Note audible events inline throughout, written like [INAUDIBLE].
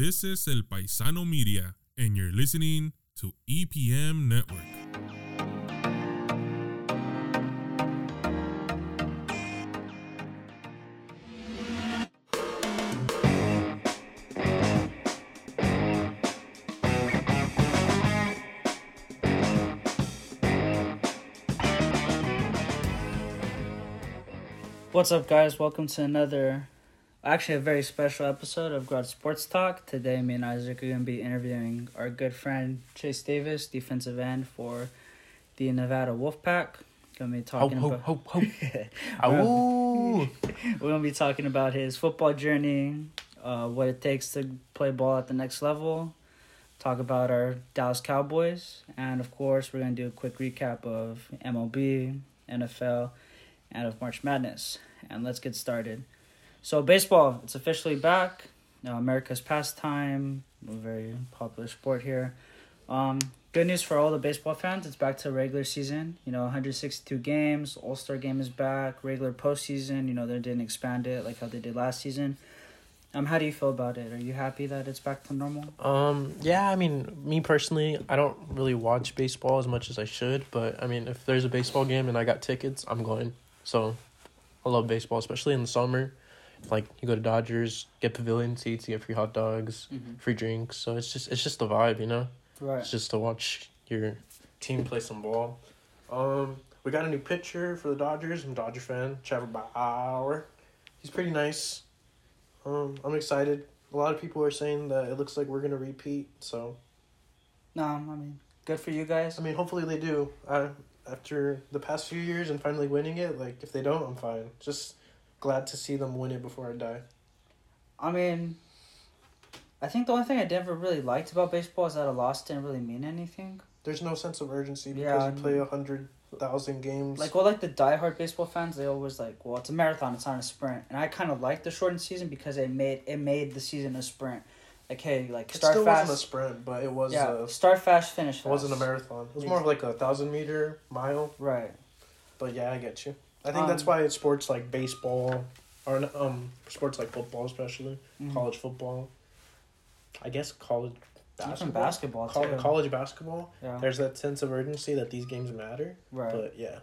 This is El Paisano Media, and you're listening to EPM Network. What's up, guys? Welcome to another, actually, a very special episode of Garage Sports Talk. Today, me and Isaac are going to be interviewing our good friend Chace Davis, defensive end for the Nevada Wolf Pack. Going to be talking hope, about. hope, hope. Ow. [LAUGHS] We're going [LAUGHS] to be talking about his football journey, uh, what it takes to play ball at the next level, talk about our Dallas Cowboys, and of course, we're going to do a quick recap of MLB, NFL, and of March Madness. And let's get started. So, baseball, it's officially back. Now, America's pastime, a very popular sport here. Um, good news for all the baseball fans. It's back to regular season. You know, 162 games. All Star game is back. Regular postseason. You know, they didn't expand it like how they did last season. Um, how do you feel about it? Are you happy that it's back to normal? Um, yeah, I mean, me personally, I don't really watch baseball as much as I should, but I mean, if there's a baseball game and I got tickets, I'm going. So, I love baseball, especially in the summer. Like you go to Dodgers, get pavilion seats, you get free hot dogs, Mm-hmm. free drinks. So it's just it's just the vibe, you know. Right. It's just to watch your team play some ball. Um, we got a new pitcher for the Dodgers. I'm a Dodger fan, Trevor Bauer. He's pretty nice. Um, I'm excited. A lot of people are saying that it looks like we're gonna repeat. So No, I mean, good for you guys. I mean, hopefully they do. I after the past few years and finally winning it, like if they don't, I'm fine. Just glad to see them win it before I die. I mean, I think the only thing I never really liked about baseball is that a loss didn't really mean anything. There's no sense of urgency because Yeah, you play a hundred thousand games. Like, well, like the diehard baseball fans, they always like, well, it's a marathon, it's not a sprint. And I kind of like the shortened season because it made it made the season a sprint. Like, hey, like it start still fast. wasn't a sprint, but it was. yeah, a, start fast, finish fast. It wasn't a marathon. It was more of like a thousand meter mile. Right. But yeah, I get you. I think that's Um, why it's sports like baseball, or um, sports like football, especially Mhm. college football. I guess college Even basketball. basketball too. college basketball. yeah. There's that sense of urgency that these games matter. Right. But yeah,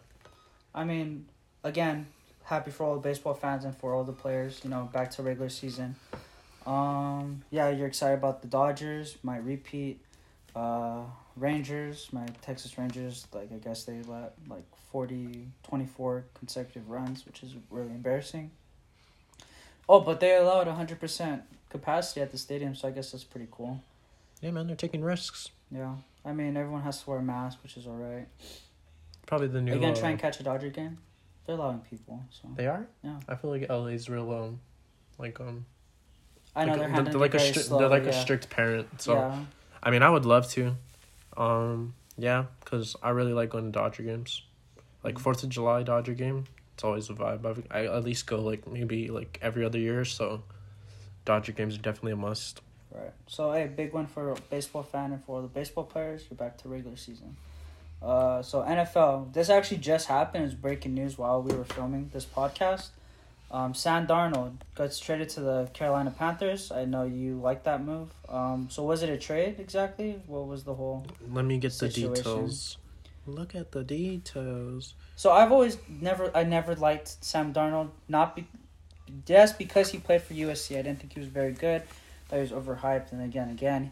I mean, again, happy for all the baseball fans and for all the players. You know, back to regular season. Um, yeah, you're excited about the Dodgers might repeat. Uh, Rangers, my Texas Rangers, like I guess they let like 40, 24 consecutive runs, which is really embarrassing. Oh, but they allowed hundred percent capacity at the stadium, so I guess that's pretty cool. yeah, man, they're taking risks. Yeah, I mean everyone has to wear a mask, which is alright. Probably the Are new. you gonna uh, try and catch a Dodger game? They're allowing people, so. They are. Yeah. I feel like LA's real um, like um. I know like, they're they're, they're like a strict. slow, They're like yeah. a strict parent. So yeah, I mean, I would love to. Um, yeah, because I really like going to Dodger games. Like Mhm. Fourth of July Dodger game, it's always a vibe. I've, I at least go like maybe like every other year. So, Dodger games are definitely a must. right. So hey, big one for a baseball fan and for the baseball players. You're back to regular season. Uh, so NFL. This actually just happened. It's breaking news while we were filming this podcast. Um, Sam Darnold gets traded to the Carolina Panthers. I know you like that move. Um, so was it a trade exactly? What was the whole? Let me get Situation. the details. Look at the details. So I've always never I never liked Sam Darnold. Not be, just because he played for USC. I didn't think he was very good. Thought he was overhyped. And again, again,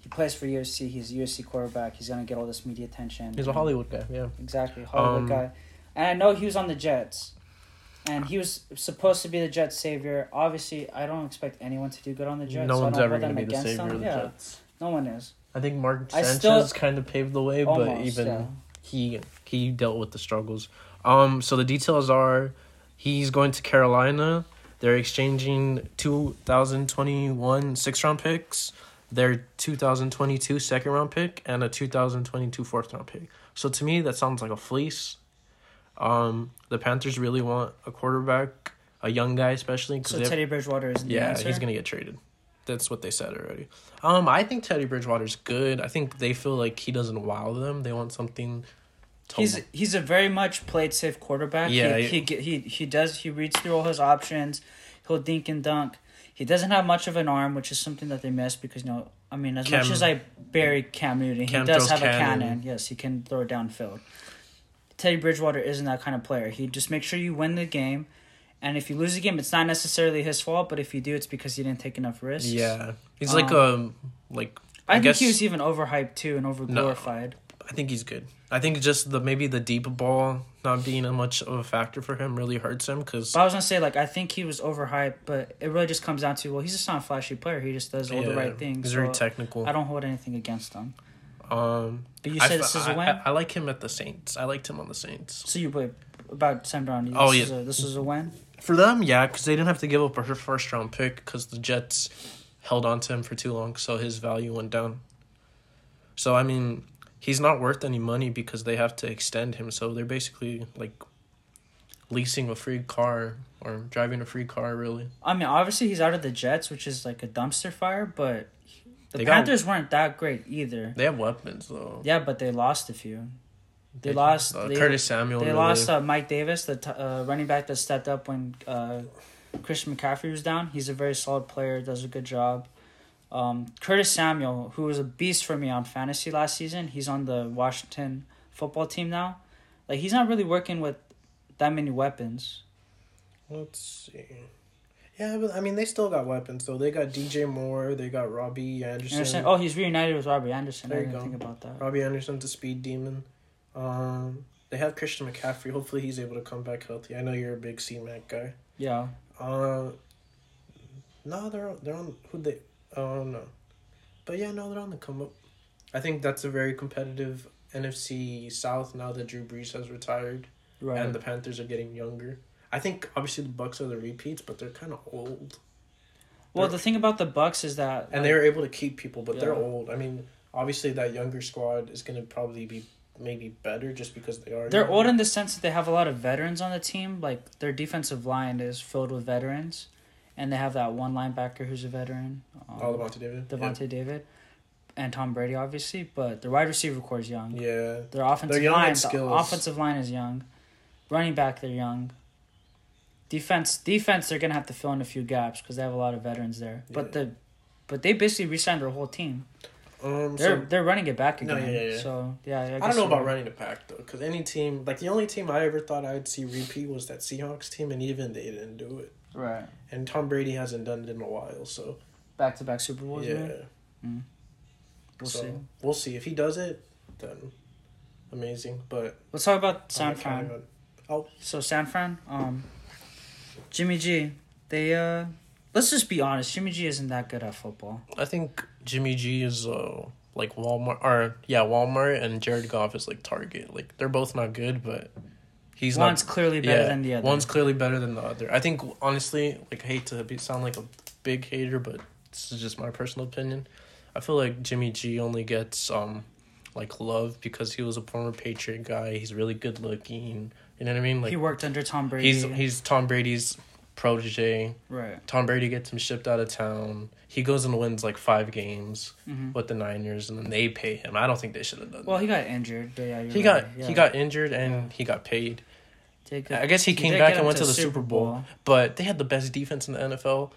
he plays for USC. He's a USC quarterback. He's gonna get all this media attention. He's a Hollywood guy. Yeah. exactly Hollywood Um, guy. And I know he was on the Jets, and he was supposed to be the Jets' savior. Obviously, I don't expect anyone to do good on the Jets. no so one's ever gonna be the savior them. of the yeah, Jets. no one is. I think Mark Sanchez still- kind of paved the way, Almost, but even yeah. He he dealt with the struggles. Um, so the details are, he's going to Carolina. They're exchanging 2021 six round picks, their 2022 second round pick, and a 2022 fourth round pick. So to me, that sounds like a fleece. Um, the Panthers really want a quarterback, a young guy especially. So Teddy Bridgewater is the yeah, he's gonna get traded. That's what they said already. Um, I think Teddy Bridgewater's good. I think they feel like he doesn't wow them. They want something. To He's he's a very much played safe quarterback. Yeah, he he- he, he does he reads through all his options. He'll dink and dunk. He doesn't have much of an arm, which is something that they miss because you know, I mean, as much as I bury Cam Newton, Cam he does have a cannon. cannon. Yes, he can throw it downfield. Teddy Bridgewater isn't that kind of player. He just makes sure you win the game, and if you lose a game, it's not necessarily his fault. But if you do, it's because you didn't take enough risks. Yeah, he's like Um, a like. I, I think guess- he was even overhyped too and overglorified. I think he's good. I think just the maybe the deep ball not being a much of a factor for him really hurts him because I was gonna say like I think he was overhyped, but it really just comes down to well, he's just not a flashy player. He just does all the right things. He's so very technical. I don't hold anything against him. Um, But you I, said this is a I- win. I, I like him at the Saints. I liked him on the Saints. so you wait about Sam Darnold. Oh, yeah. a, this is a win. For them, yeah, because they didn't have to give up a first round pick because the Jets held on to him for too long, so his value went down. So I mean, he's not worth any money because they have to extend him. So they're basically like leasing a free car or driving a free car, really. I mean, obviously he's out of the Jets, which is like a dumpster fire, but the They got- Panthers weren't that great either. They have weapons though. Yeah, but they lost a few. They lost. uh, they, Curtis Samuel. They really. lost uh, Mike Davis, the t- uh, running back that stepped up when uh, Christian McCaffrey was down. He's a very solid player, does a good job. Um, Curtis Samuel, who was a beast for me on fantasy last season, he's on the Washington football team now. Like he's not really working with that many weapons. Let's see. Yeah, but I mean, they still got weapons though. They got DJ Moore. They got Robby Anderson. Anderson. Oh, he's reunited with Robby Anderson. There I you didn't go. think about that. Robby Anderson's a speed demon. Um, they have Christian McCaffrey. Hopefully, he's able to come back healthy. I know you're a big C Mac guy. Yeah. Uh, no, they're on- they're on who they. Oh no, but yeah, no, they're on the come up. I think that's a very competitive NFC South now that Drew Brees has retired Right. and the Panthers are getting younger. I think obviously the Bucs are the repeats, but they're kind of old. well, the thing about the Bucs is that and like, they were able to keep people, but they're old. I mean, obviously that younger squad is going to probably be maybe better just because they are. They're old in the sense that they have a lot of veterans on the team. Like their defensive line is filled with veterans, and they have that one linebacker who's a veteran, um, Oh, Devontae David. Devontae David, and Tom Brady, obviously. But the wide receiver core is young. Yeah. yeah. Their offensive line, the offensive line is young. Running back, they're young. Defense, defense, they're gonna have to fill in a few gaps because they have a lot of veterans there. But Yeah. the, but they basically re-signed their whole team. Um. They're So they're running it back No, again. yeah, yeah, yeah. So yeah, I, I, don't know about right. running the pack though, because any team like the only team I ever thought I'd see repeat was that Seahawks team, and even they didn't do it. Right. And Tom Brady hasn't done it in a while, so Back to back Super Bowls. yeah. man? We'll so see. we'll see if he does it, then amazing. But Let's talk about San counting Fran. on- So San Fran, um, Jimmy G, they uh, let's just be honest. Jimmy G isn't that good at football. I think Jimmy G is uh like Walmart or yeah Walmart and Jared Goff is like Target. Like they're both not good, but he's One's not. clearly better yeah, than the other. one's clearly better than the other. I think honestly, like I hate to be sound like a big hater, but this is just my personal opinion. I feel like Jimmy G only gets um like love because he was a former Patriot guy. He's really good looking. You know what I mean? Like he worked under Tom Brady. he's he's Tom Brady's protege. right. Tom Brady gets him shipped out of town. He goes and wins like five games hmm with the Niners, and then they pay him. I don't think they should have done. Well, that. he got injured. But yeah, he got. Yeah. he got injured and Yeah. he got paid. Did get- I guess he came back and went to the Super Bowl. But they had the best defense in the NFL,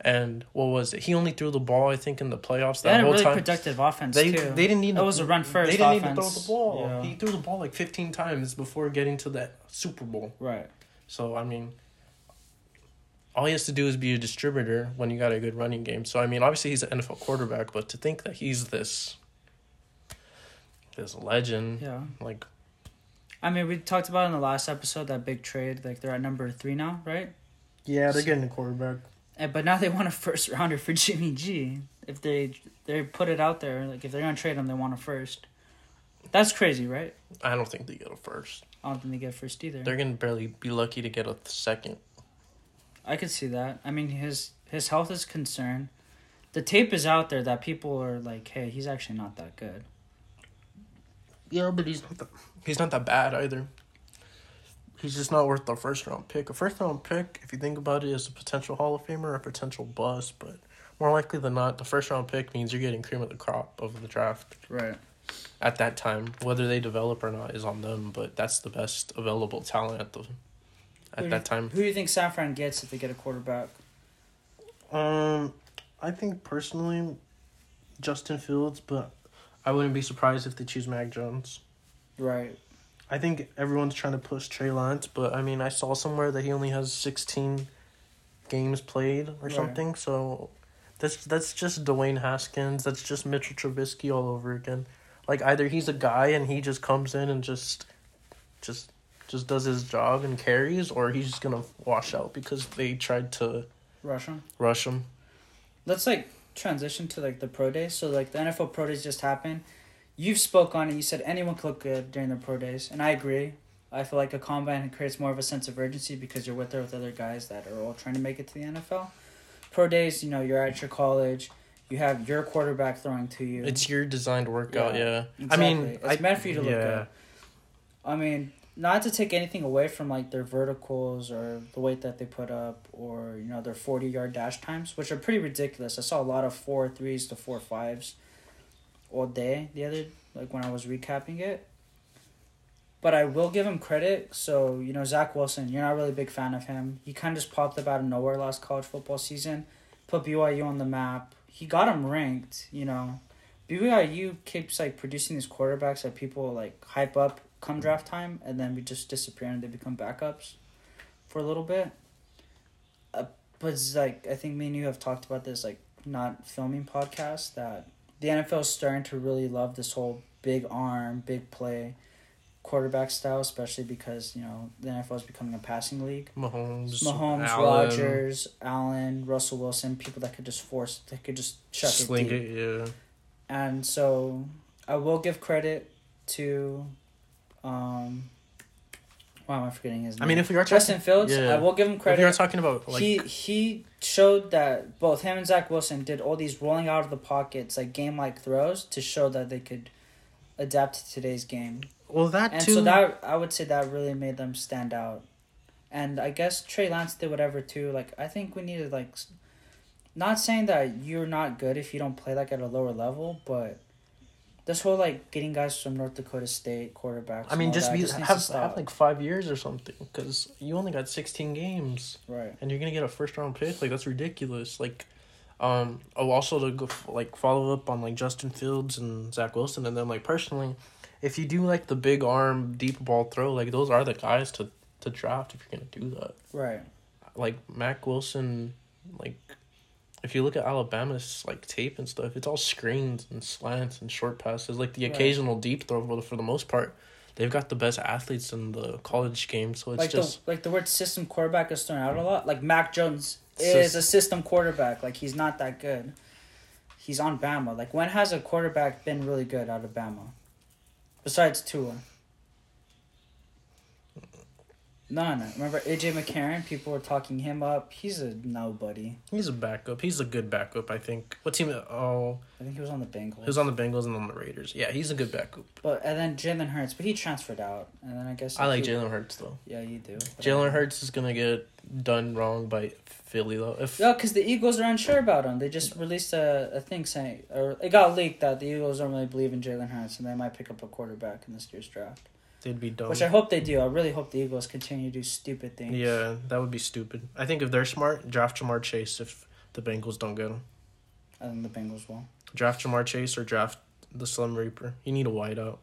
and what was it? He only threw the ball, I think, in the playoffs They that had a really time. productive offense They too. they didn't need That to- was a run first They didn't need to throw the ball. Yeah. He threw the ball like fifteen times before getting to that Super Bowl. right. So I mean, all he has to do is be a distributor when you got a good running game. So I mean, obviously he's an NFL quarterback, but to think that he's this this legend, Yeah. like I mean, we talked about in the last episode that big trade. Like they're at number three now, right? yeah, they're getting a quarterback. And, but now they want a first rounder for [LAUGHS] Jimmy G. If they they put it out there, like if they're gonna trade him, they want a first. That's crazy, right? I don't think they get a first. I don't think they get first either. They're gonna barely be lucky to get a second. I could see that. I mean, his his health is concerned. The tape is out there that people are like, "Hey, he's actually not that good." Yeah, but he's not that, he's not that bad either. He's just not worth the first round pick. A first round pick, if you think about it, is a potential Hall of Famer or a potential bust, but more likely than not, the first round pick means you're getting cream of the crop of the draft. Right. at that time. Whether they develop or not is on them, but that's the best available talent at the at do that time. Who do you think San Fran gets if they get a quarterback? Um, I think personally, Justin Fields, but I wouldn't be surprised if they choose Mac Jones. Right. I think everyone's trying to push Trey Lance, but I mean, I saw somewhere that he only has sixteen games played or Right. something. So that's that's just Dwayne Haskins. That's just Mitchell Trubisky all over again. Like either he's a guy and he just comes in and just, just, just does his job and carries, or he's just gonna wash out because they tried to rush him. rush him. Let's like transition to like the pro days. So like the NFL pro days just happened. You've spoke on it. You said anyone could look good during the pro days, and I agree. I feel like a combine creates more of a sense of urgency because you're with there with other guys that are all trying to make it to the NFL. Pro days, you know, you're at your college. You have your quarterback throwing to you. It's your designed workout, yeah. Exactly. I mean, it's I, meant for you to look yeah. good. I mean, not to take anything away from like their verticals or the weight that they put up or you know their forty yard dash times, which are pretty ridiculous. I saw a lot of four threes to four fives all day the other like when I was recapping it. But I will give him credit. So you know Zach Wilson, you're not really a big fan of him. He kind of just popped up out of nowhere last college football season, put BYU on the map. He got him ranked. You know, BYU keeps like producing these quarterbacks that people like hype up come draft time, and then we just disappear and they become backups for a little bit. Uh, but it's like I think me and you have talked about this like not filming podcast that the NFL is starting to really love this whole big arm, big play quarterback style, especially because you know the NFL is becoming a passing league. Mahomes, Mahomes, Allen, Rodgers, Allen, Russell Wilson, people that could just force, that could just chuck sling it deep. it, yeah. And so, I will give credit to, um, why am I forgetting his name? I mean, if we are talking about Justin talking, Fields, yeah. I will give him credit. if we are talking about like he he showed that both him and Zach Wilson did all these rolling out of the pockets like game like throws to show that they could adapt to today's game. well that And too. so that I would say that really made them stand out. And I guess Trey Lance did whatever too. Like I think we needed like, not saying that you're not good if you don't play like at a lower level, but this whole like getting guys from North Dakota State quarterbacks. I mean, just that be to have, have like five years or something because you only got sixteen games right. and you're gonna get a first round pick. Like that's ridiculous. Like, um, oh, also to go like follow up on like Justin Fields and Zach Wilson, and then like personally, if you do like the big arm deep ball throw, like those are the guys to to draft if you're gonna do that. Right. Like Mac Wilson, like if you look at Alabama's like tape and stuff, it's all screens and slants and short passes. Like the Right. occasional deep throw, but for the most part, they've got the best athletes in the college game. So it's like just the like the word system quarterback is thrown out a lot. Like Mac Jones is a system quarterback. Like he's not that good. He's on Bama. Like when has a quarterback been really good out of Bama? Besides Tua. No, no. Remember AJ McCarron? People were talking him up. He's a nobody. he's a backup. He's a good backup, I think. What team? Oh, I think he was on the Bengals. he was on the Bengals and on the Raiders. Yeah, he's a good backup. But and then Jalen Hurts, but he transferred out, and then I guess I like Jalen Hurts though. Yeah, you do. Jalen Hurts is gonna get done wrong by Philly though. If Yeah, because the Eagles are unsure about him. They just released a, a thing saying, or it got leaked that the Eagles don't really believe in Jalen Hurts and they might pick up a quarterback in this year's draft. They'd be dumb. Which I hope they do. I really hope the Eagles continue to do stupid things. yeah, that would be stupid. I think if they're smart, draft Ja'Marr Chase if the Bengals don't get him. I think the Bengals will. Draft Ja'Marr Chase or draft the Slim Reaper. You need a wideout.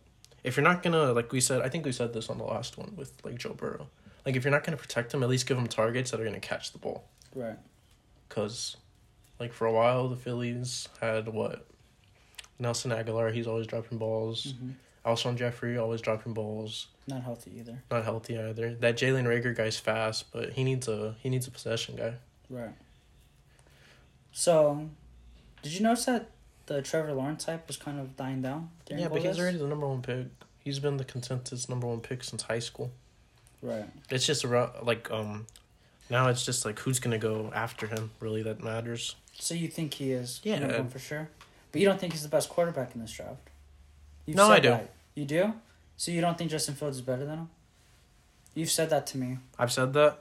If you're not gonna like we said, I think we said this on the last one with like Joe Burrow. Like if you're not gonna protect him, at least give him targets that are gonna catch the ball. Right. Cause, like for a while, the Phillies had what? Nelson Agholor, he's always dropping balls. hmm Alshon Jeffery always dropping balls. Not healthy either. Not healthy either. That Jalen Reagor guy's fast, but he needs a he needs a possession guy. Right. So, did you notice that the Trevor Lawrence type was kind of dying down? during yeah, but he's already the number one pick. He's been the consensus number one pick since high school. Right. It's just around like um, now it's just like who's gonna go after him. Really, that matters. So you think he is Yeah. number one for sure? But you don't think he's the best quarterback in this draft? You've No, I do. that. You do? So you don't think Justin Fields is better than him? You've said that to me. I've said that.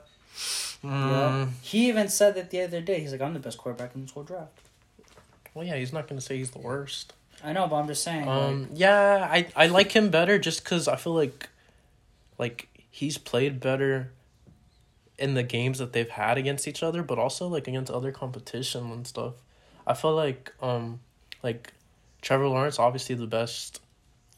Yeah. Mm, He even said that the other day. He's like, I'm the best quarterback in this whole draft. Well, yeah, he's not gonna say he's the worst. I know, but I'm just saying. Um, like, yeah, I I like him better just because I feel like, like he's played better in the games that they've had against each other, but also like against other competition and stuff. I feel like um like Trevor Lawrence obviously the best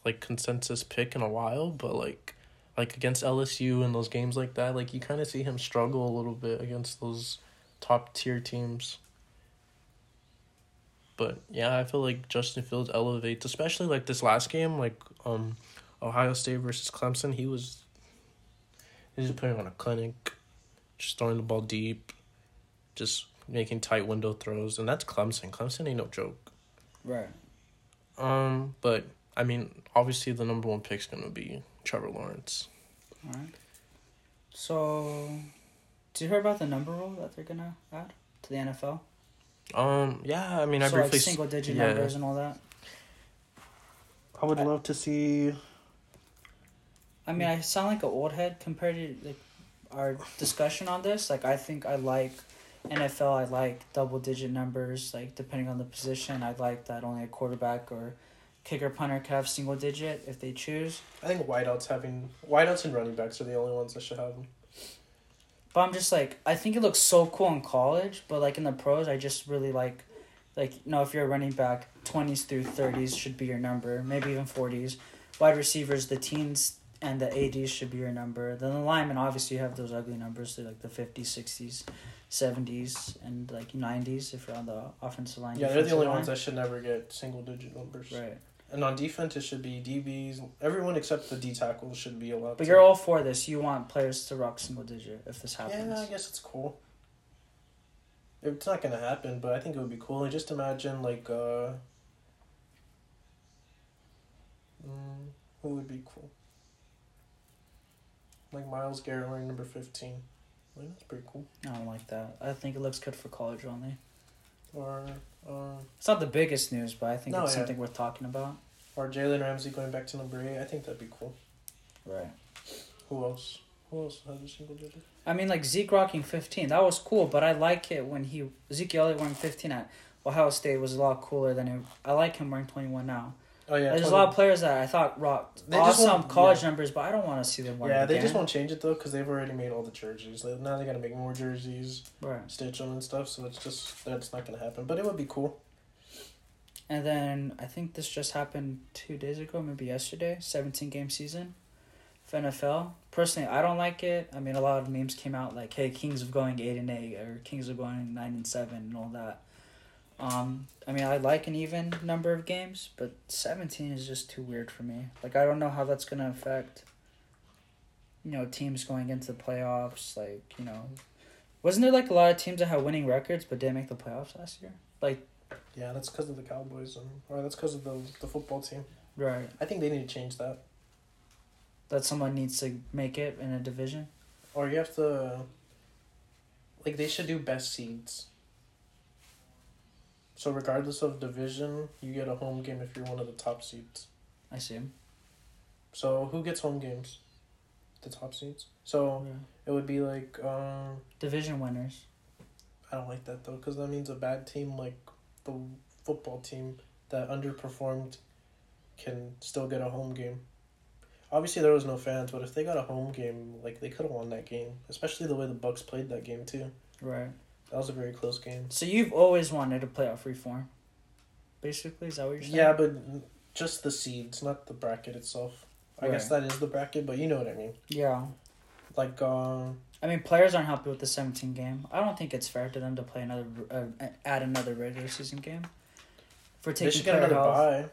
like consensus pick in a while, but like like against LSU and those games like that, like you kind of see him struggle a little bit against those top tier teams. But yeah, I feel like Justin Fields elevates, especially like this last game, like um, Ohio State versus Clemson. He was, he was putting on a clinic, just throwing the ball deep, just making tight window throws, and that's Clemson. Clemson ain't no joke. Right. Um, but I mean, obviously the number one pick's gonna be Trevor Lawrence. All right. So, did you hear about the number rule that they're gonna add to the NFL? Um, yeah, I mean, I so like briefly. s- single digit yeah. numbers and all that. I would love to see. I mean, I sound like an old head compared to like our discussion on this. Like, I think I like NFL. I like double digit numbers. Like, depending on the position, I like that only a quarterback or kicker punter could have single digit if they choose. I think wideouts having wideouts and running backs are the only ones that should have them. But I'm just like, I think it looks so cool in college, but like in the pros, I just really like, like you know, if you're a running back, twenties through thirties should be your number, maybe even forties. Wide receivers, the teens and the ads should be your number. Then the linemen, obviously, you have those ugly numbers, they're like the fifties, sixties, seventies, and like nineties if you're on the offensive line. Yeah, they're the only line. ones that should never get single digit numbers. Right, And on defense, it should be DBs. Everyone except the D tackles should be allowed. but to. you're all for this. You want players to rock single digit if this happens. Yeah, I guess it's cool. It's not gonna happen, but I think it would be cool. And just imagine like uh. Mm, who would be cool? Like Myles Garrett wearing number fifteen. Like, that's pretty cool. I don't like that. I think it looks good for college only. Or uh, It's not the biggest news, but I think No, it's yeah. something worth talking about. Or Jalen Ramsey going back to number eight. I think that'd be cool. Right. Who else? Who else has a single digit? I mean, like Zeke rocking fifteen, that was cool. But I like it when he Zeke Elliott wearing fifteen at Ohio State was a lot cooler than him. I like him wearing twenty one now. Oh yeah, There's a lot of players that I thought rocked They just awesome won't- college yeah. numbers, but I don't want to see them wear. Yeah, it they just again. won't change it though because they've already made all the jerseys. Now they gotta make more jerseys, Right. stitch them and stuff. So it's just that's not gonna happen. But it would be cool. And then I think this just happened two days ago, maybe yesterday. Seventeen game season for NFL. Personally, I don't like it. I mean, a lot of memes came out like, "Hey, Kings of going eight and 8 or "Kings of going nine and 7 and all that. Um, I mean, I like an even number of games, but seventeen is just too weird for me. Like, I don't know how that's gonna affect. You know, teams going into the playoffs, like you know, wasn't there like a lot of teams that had winning records but didn't make the playoffs last year? Like, Yeah, that's because of the Cowboys and or that's because of the the football team. right. I think they need to change that. that someone needs to make it in a division. Or you have to. Like they should do best seeds. So regardless of division, you get a home game if you're one of the top seeds. I see. So who gets home games? The top seeds. So it would be like um Division winners. I don't like that though because that means a bad team like the football team that underperformed can still get a home game. Obviously there was no fans, but if they got a home game, like they could have won that game. Especially the way the Bucs played that game too. Right. That was a very close game. So you've always wanted to play a playoff reform. Basically, is that what you're saying? Yeah, but just the seeds, not the bracket itself. I guess that is the bracket, but you know what I mean. Yeah. Like um I mean, players aren't happy with the 17 game. I don't think it's fair to them to play another, uh, add another regular season game. For they taking should get another health. bye.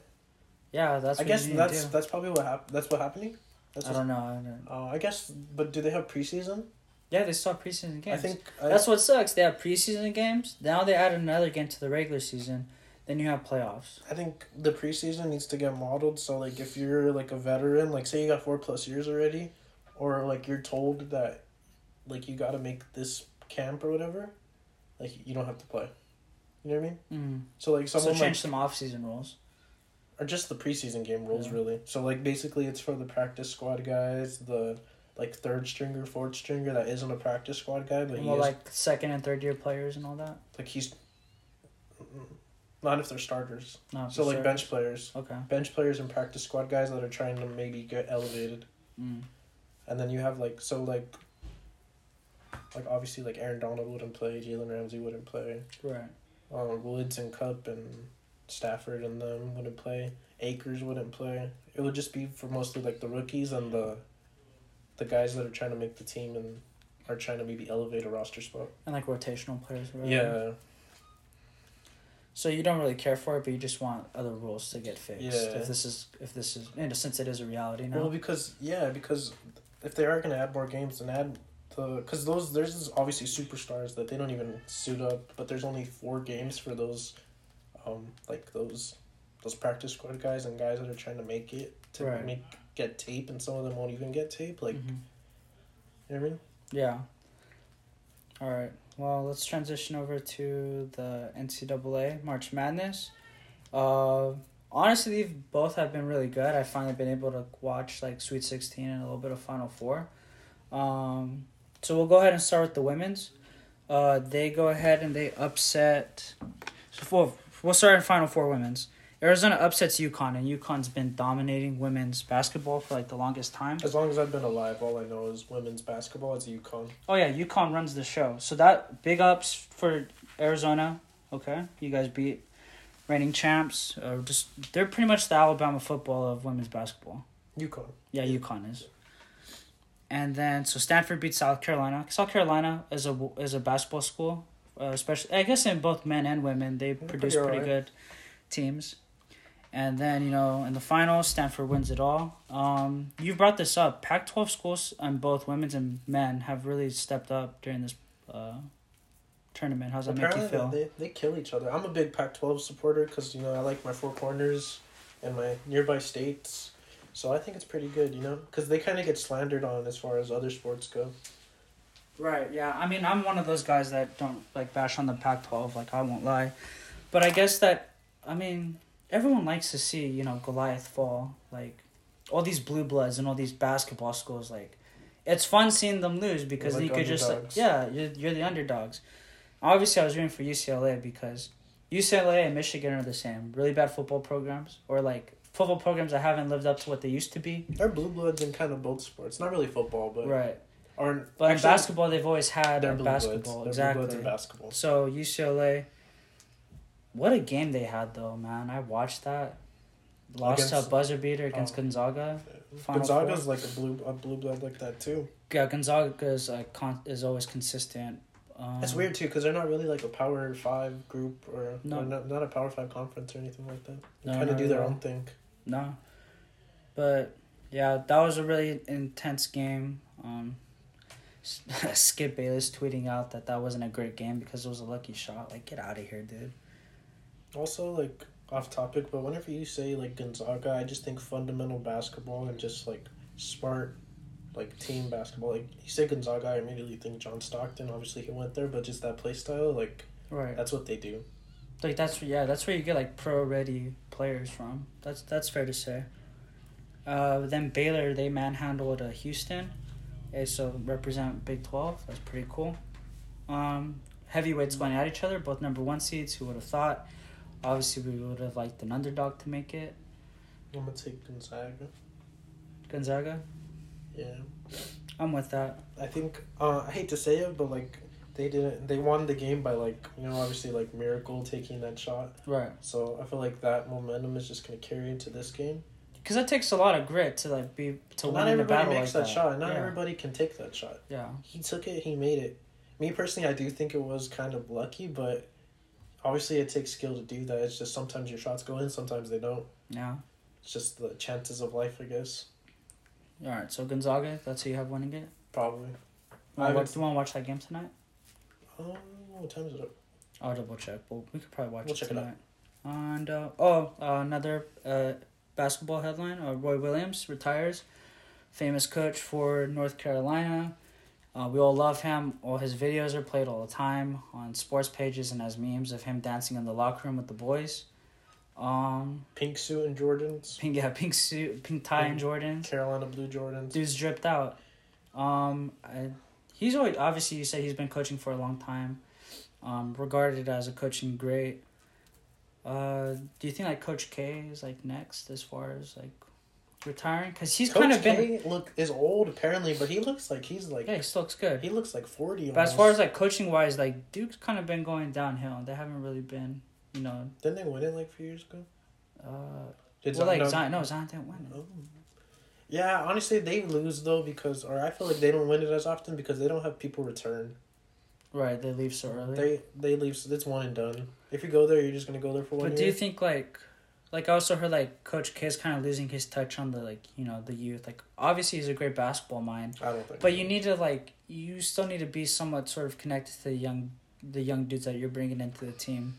Yeah, that's. I guess that's that's probably what hap- that's what happening. That's I don't know. I don't... Uh, I guess, but do they have preseason? Yeah, they still have preseason games. I think I, That's what sucks. They have preseason games. Now they add another game to the regular season. Then you have playoffs. I think the preseason needs to get modeled. So like, if you're like a veteran, like say you got four plus years already, or like you're told that, like you got to make this camp or whatever, like you don't have to play. You know what I mean? Mm. So like someone So change like, some off-season rules. or just the preseason game rules Yeah. really. So like basically it's for the practice squad guys, the like third stringer, fourth stringer that isn't a practice squad guy, but he Well, like second and third year players and all that. like he's. Not if they're starters. No. So like sure. bench players, Okay. bench players and practice squad guys that are trying to maybe get elevated. Mm. And then you have like so like like obviously like Aaron Donald wouldn't play, Jalen Ramsey wouldn't play, Right. um, Woods and Kupp and Stafford and them wouldn't play. Akers wouldn't play. It would just be for mostly like the rookies and the the guys that are trying to make the team and are trying to maybe elevate a roster spot. And like rotational players. Right? Yeah. So you don't really care for it, but you just want other rules to get fixed. Yeah. If this is if this is in a sense it is a reality now. Well, because yeah, because if they are gonna add more games, then add the because those there's obviously superstars that they don't even suit up, but there's only four games for those, um, like those, those practice squad guys and guys that are trying to make it to Right. make get tape, and some of them won't even get tape. Like, Mhm. you know what I mean? Yeah. All right. Well, let's transition over to the NCAA March Madness. Uh, honestly, both have been really good. I've finally been able to watch like Sweet Sixteen and a little bit of Final Four. Um, so we'll go ahead and start with the women's. Uh, they go ahead and they upset. So we'll, we'll start in Final Four women's. Arizona upsets UConn, and UConn's been dominating women's basketball for like the longest time. As long as I've been alive, all I know is women's basketball. It's UConn. Oh yeah, UConn runs the show. So that big ups for Arizona. Okay, you guys beat reigning champs. Uh, just they're pretty much the Alabama football of women's basketball. UConn. Yeah, UConn is. And then so Stanford beat South Carolina. South Carolina is a is a basketball school, uh, especially I guess in both men and women they They're produce pretty pretty alright. good teams. And then you know in the finals, Stanford wins it all. Um, you brought this up. Pac twelve schools on both women's and men have really stepped up during this uh, tournament. How's that make you Apparently, feel? they they kill each other. I'm a big Pac-12 supporter because you know I like my four corners and my nearby states, so I think it's pretty good. You know, because they kind of get slandered on as far as other sports go. Right. Yeah. I mean, I'm one of those guys that don't like bash on the Pac-12. Like I won't lie, but I guess that I mean everyone likes to see you know Goliath fall. Like all these blue bloods and all these basketball schools. Like it's fun seeing them lose because Like you could just like yeah you're you're the underdogs. Obviously, I was rooting for UCLA because UCLA and Michigan are the same. Really bad football programs or like football programs that haven't lived up to what they used to be. They're blue bloods in kind of both sports. Not really football, but Right. Or But in basketball, they've always had they're blue basketball. bloods. They're blue exactly. bloods in basketball. So UCLA, what a game they had though, man! I watched that. Lost to a buzzer beater against oh. Gonzaga. Final Gonzaga's Four. like a blue a blue blood like that too. Yeah, Gonzaga's like con- is always consistent. Um, It's weird too because they're not really like a power five group or, No. or not, not a power five conference or anything like that. They No, kind of do their own thing. No, but yeah, that was a really intense game. Um, [LAUGHS] Skip Bayless tweeting out that that wasn't a great game because it was a lucky shot. Like, get out of here, dude. Also, like off topic, but whenever you say like Gonzaga, I just think fundamental basketball and just like smart, like team basketball. Like you say Gonzaga, I immediately think John Stockton. Obviously, he went there, but just that play style, like Right. that's what they do. Like that's yeah, that's where you get like pro ready players from. That's that's fair to say. Uh, then Baylor they manhandled uh, Houston, okay, so represent Big Twelve. That's pretty cool. Um, heavyweights going at each other, both number one seeds. Who would have thought? Obviously, we would have liked an underdog to make it. I'm gonna take Gonzaga. Gonzaga. Yeah, I'm with that. I think uh, I hate to say it, but like they didn't. They won the game by like you know obviously like miracle taking that shot. Right. So I feel like that momentum is just gonna carry into this game. Because that takes a lot of grit to like be to win not in a everybody battle makes like that, shot. Not yeah. everybody can take that shot. Yeah. He took it. He made it. Me personally, I do think it was kind of lucky, but obviously it takes skill to do that. It's just sometimes your shots go in, sometimes they don't. Yeah. It's just the chances of life, I guess. All right. So Gonzaga, that's who you have winning it. Probably. Do you want to watch that game tonight? Oh, what time is it? I'll double check. But we could probably watch We'll it check it out. tonight. And uh, oh, uh, another uh, basketball headline: uh, Roy Williams retires, famous coach for North Carolina. Uh, we all love him. All his videos are played all the time on sports pages and as memes of him dancing in the locker room with the boys. Um, Pink suit and Jordans. pink yeah, pink suit, pink tie, and Jordans. Carolina blue Jordans. Dude's dripped out. Um, I, he's always obviously you said he's been coaching for a long time, um, regarded as a coaching great. Uh, do you think like Coach K is like next as far as like retiring? Because he's Coach kind of been. K look is old apparently, but he looks like he's like Yeah, he still looks good. he looks like forty. But as far as like coaching wise, like Duke's kind of been going downhill. They haven't really been, you know. didn't they win it like a few years ago? Uh, Did well, like Zion, no, Zion didn't win it. Oh. Yeah, honestly, they lose though because, or I feel like they don't win it as often because they don't have people return. Right, they leave so early. They they leave. So it's one and done. If you go there, you're just gonna go there for one year But do you think like, like I also heard like Coach K is kind of losing his touch on the like you know the youth. Like obviously he's a great basketball mind, I don't think. but you need to like you still need to be somewhat sort of connected to the young the young dudes that you're bringing into the team.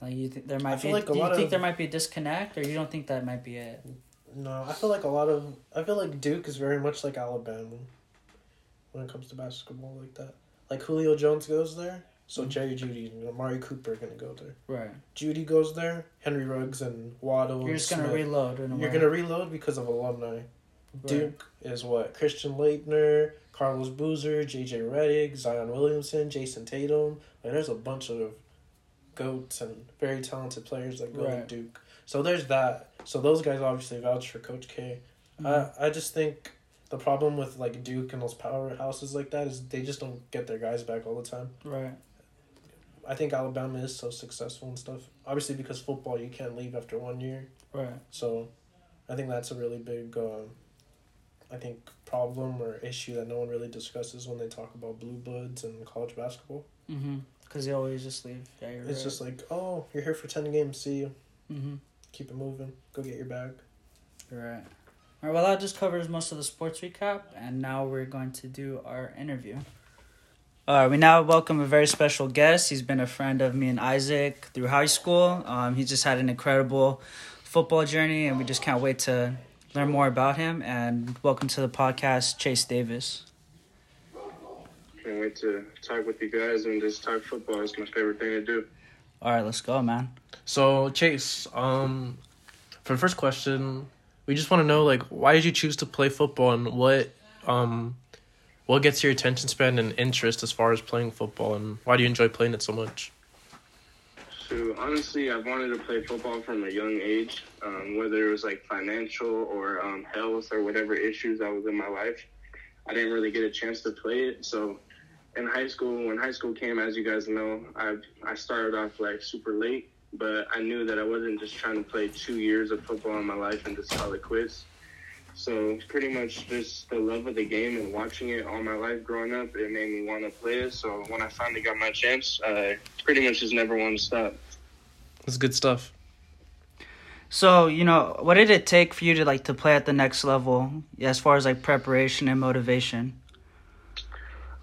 Like you think there might be. feel like a do you think of- there might be a disconnect, or you don't think that might be it? No, I feel like a lot of I feel like Duke is very much like Alabama when it comes to basketball like that. Like Julio Jones goes there, so Mhm. Jerry Jeudy and Amari Cooper are gonna go there. Right. Jeudy goes there, Henry Ruggs and Waddle. You're just gonna reload. In a You're gonna reload because of alumni. Right. Duke is what Christian Laettner, Carlos Boozer, J.J. Redick, Zion Williamson, Jayson Tatum. Like, there's a bunch of goats and very talented players that go Right. Duke. So there's that. So those guys obviously vouch for Coach K. Mhm. I I just think the problem with like Duke and those powerhouses like that is they just don't get their guys back all the time. right. I think Alabama is so successful and stuff. Obviously because football you can't leave after one year. Right. So, I think that's a really big, um, I think, problem or issue that no one really discusses when they talk about blue bloods and college basketball. Mm-hmm. Because they always just leave. Yeah, you're It's right. just like, oh, you're here for 10 games, see you. Mm-hmm. Keep it moving. Go get your bag. Right. All right. Well, that just covers most of the sports recap, and now we're going to do our interview. All right. We now welcome a very special guest. He's been a friend of me and Isaac through high school. Um, he just had an incredible football journey, and we just can't wait to learn more about him. And welcome to the podcast, Chace Davis. Can't wait to talk with you guys and just talk football. It's my favorite thing to do. All right, let's go, man. So, Chace, um, for the first question, we just want to know, like, why did you choose to play football and what, um, what gets your attention span and interest as far as playing football and why do you enjoy playing it so much? So honestly, I've wanted to play football from a young age, um, whether it was like financial or um, health or whatever issues that was in my life. I didn't really get a chance to play it. So in high school, when high school came, as you guys know, I I started off like super late, but I knew that I wasn't just trying to play two years of football in my life and just call it quits. So pretty much just the love of the game and watching it all my life growing up, it made me want to play it. So when I finally got my chance, I pretty much just never wanted to stop. That's good stuff. So, you know, what did it take for you to like to play at the next level as far as like preparation and motivation?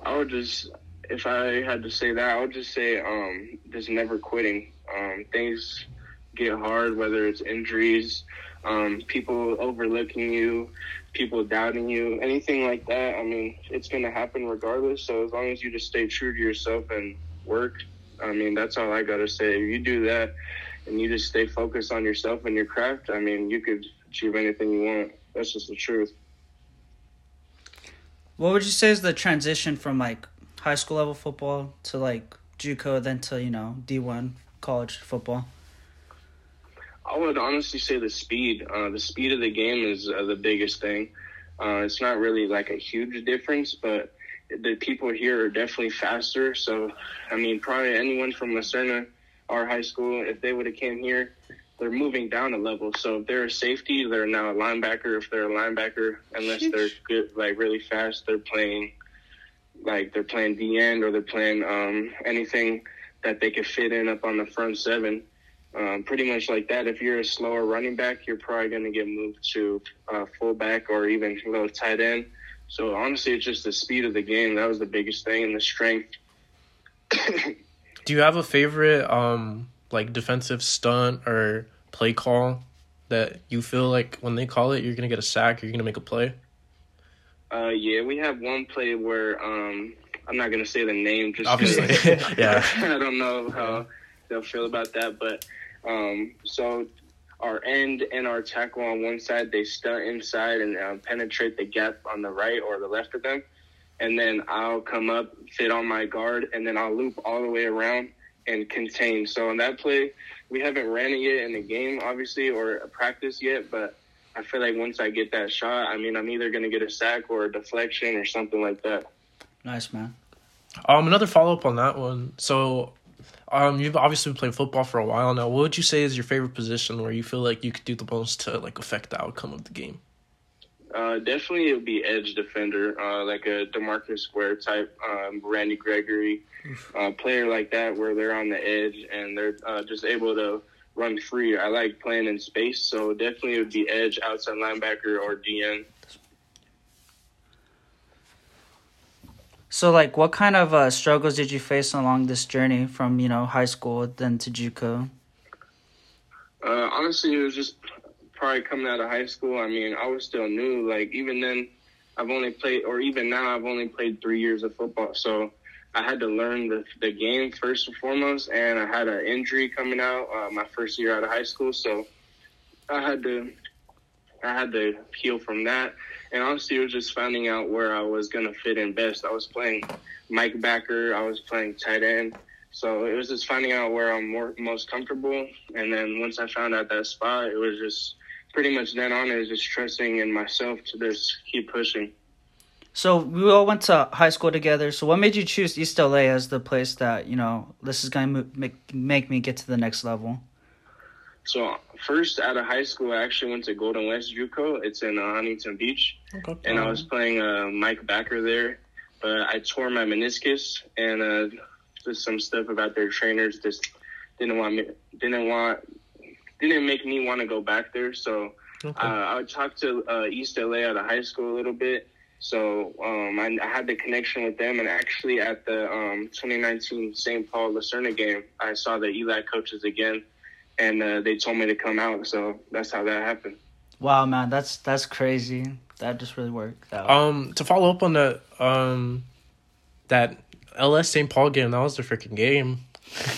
I would just, if I had to say that, I would just say, um, just never quitting. Um, things get hard, whether it's injuries, um, people overlooking you, people doubting you, anything like that. I mean, it's gonna happen regardless. So as long as you just stay true to yourself and work, I mean, that's all I gotta say. If you do that and you just stay focused on yourself and your craft, I mean, you could achieve anything you want. That's just the truth. What would you say is the transition from like high school level football to like JUCO, then to you know D one college football? I would honestly say the speed. Uh, the speed of the game is uh, the biggest thing. Uh, it's not really like a huge difference, but the people here are definitely faster. So, I mean, probably anyone from Lacerna, our high school, if they would have came here, they're moving down a level. So if they're a safety, they're now a linebacker. If they're a linebacker, unless they're [LAUGHS] good, like really fast, they're playing like they're playing D end or they're playing um, anything that they could fit in up on the front seven um, pretty much like that. If you're a slower running back, you're probably going to get moved to uh, fullback or even a little tight end. So honestly, it's just the speed of the game. That was the biggest thing, and the strength. [COUGHS] Do you have a favorite um like defensive stunt or play call that you feel like when they call it you're gonna get a sack or you're gonna make a play? uh, yeah, we have one play where um, I'm not going to say the name just Obviously. [LAUGHS] [LAUGHS] yeah. [LAUGHS] I don't know how they'll feel about that, but um, so our end and our tackle on one side, they stunt inside and uh, penetrate the gap on the right or the left of them, and then I'll come up, fit on my guard, and then I'll loop all the way around and contained. So on that play, we haven't ran it yet in the game, obviously, or a practice yet, but I feel like once I get that shot, I mean, I'm either gonna get a sack or a deflection or something like that. Nice man. Um, another follow up on that one. So, um, you've obviously played football for a while now. What would you say is your favorite position where you feel like you could do the most to like affect the outcome of the game? Uh, definitely, it would be edge defender, uh, like a Demarcus Ware type, um, Randy Gregory, uh, player like that, where they're on the edge and they're uh, just able to run free. I like playing in space, so definitely it would be edge, outside linebacker, or DN. So like, what kind of uh, struggles did you face along this journey from you know high school then to JUCO? Uh, honestly, it was just probably coming out of high school. I mean, I was still new. Like even then, I've only played, or even now, I've only played three years of football. So I had to learn the the game first and foremost, and I had an injury coming out uh, my first year out of high school. So I had to I had to heal from that. And honestly, it was just finding out where I was gonna fit in best. I was playing Mike backer. I was playing tight end. So it was just finding out where I'm more most comfortable. And then once I found out that spot, it was just pretty much then on. It was just trusting in myself to just keep pushing. So we all went to high school together. So what made you choose East LA as the place that you know this is gonna make make me get to the next level? So first out of high school, I actually went to Golden West JUCO. It's in uh, Huntington Beach, Okay. and I was playing uh, Mike Backer there. But I tore my meniscus, and uh, just some stuff about their trainers just didn't want me, didn't want, didn't make me want to go back there. So Okay. uh, I would talk to uh, East LA out of high school a little bit. So um, I, I had the connection with them, and actually at the um, 2019 St. Paul La Serna game, I saw the ELAC coaches again, and uh, they told me to come out. So that's how that happened. Wow, man, that's that's crazy. That just really worked out. Um, to follow up on that, um, that LS St. Paul game, that was the freaking game.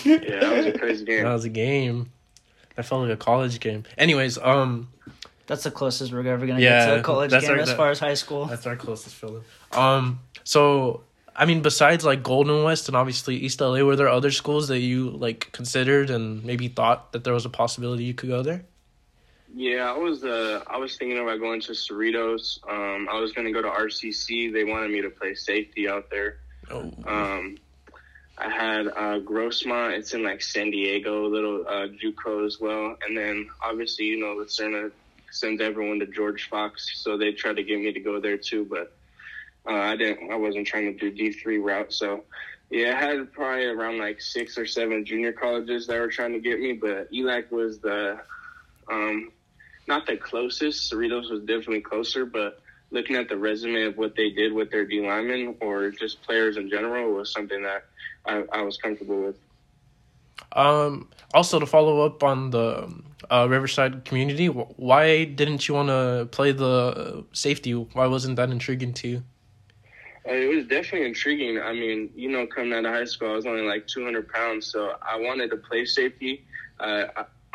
Yeah, that was a crazy [LAUGHS] game. That was a game. That felt like a college game. Anyways, um, that's the closest we're ever gonna Yeah, get to a college that's game our- as that- far as high school. that's our closest feeling. Um, so I mean, besides like Golden West and obviously East LA, were there other schools that you like considered and maybe thought that there was a possibility you could go there? Yeah, I was uh, I was thinking about going to Cerritos. Um, I was going to go to RCC. They wanted me to play safety out there. Oh, Um, I had uh, Grossmont. It's in like San Diego, little uh, JUCO as well. And then obviously, you know, La Serna sends everyone to George Fox, so they tried to get me to go there too. But uh, I didn't. I wasn't trying to do D three route. So yeah, I had probably around like six or seven junior colleges that were trying to get me, but ELAC was the um, not the closest. Cerritos was definitely closer, but looking at the resume of what they did with their D linemen or just players in general was something that I, I was comfortable with. Um, also to follow up on the uh, Riverside community, why didn't you want to play the safety? Why wasn't that intriguing to you? Uh, It was definitely intriguing. I mean, you know, coming out of high school, I was only like 200 pounds, so I wanted to play safety. Uh,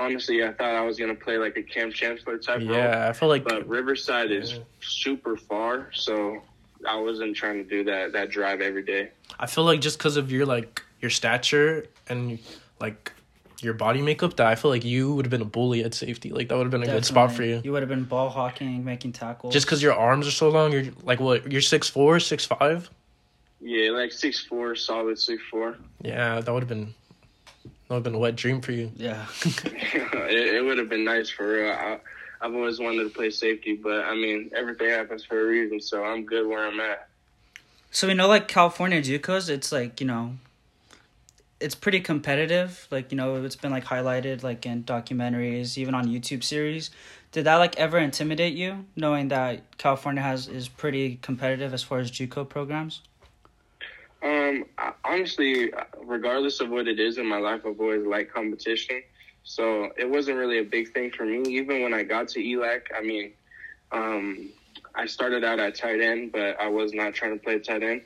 honestly, I thought I was going to play like a Kam Chancellor type role. Yeah, I feel like But Riverside is super far, so I wasn't trying to do that that drive every day. I feel like just because of your like your stature and like your body makeup, that I feel like you would have been a bully at safety. Like that would have been a good spot for you. You would have been ball hawking, making tackles. Just because your arms are so long, you're like what? You're six four, six five. Yeah, like six four, solid six four. Yeah, that would have been that would have been a wet dream for you. yeah. [LAUGHS] it, it would have been nice for real. I, I've always wanted to play safety, but I mean, everything happens for a reason, so I'm good where I'm at. So we know like California JUCOs, it's like, you know, it's pretty competitive. Like, you know, it's been like highlighted like in documentaries, even on YouTube series. Did that like ever intimidate you, knowing that California has is pretty competitive as far as JUCO programs? Um, I, honestly, regardless of what it is in my life, I've always liked competition. So it wasn't really a big thing for me. Even when I got to ELAC, I mean, um, I started out at tight end, but I was not trying to play tight end.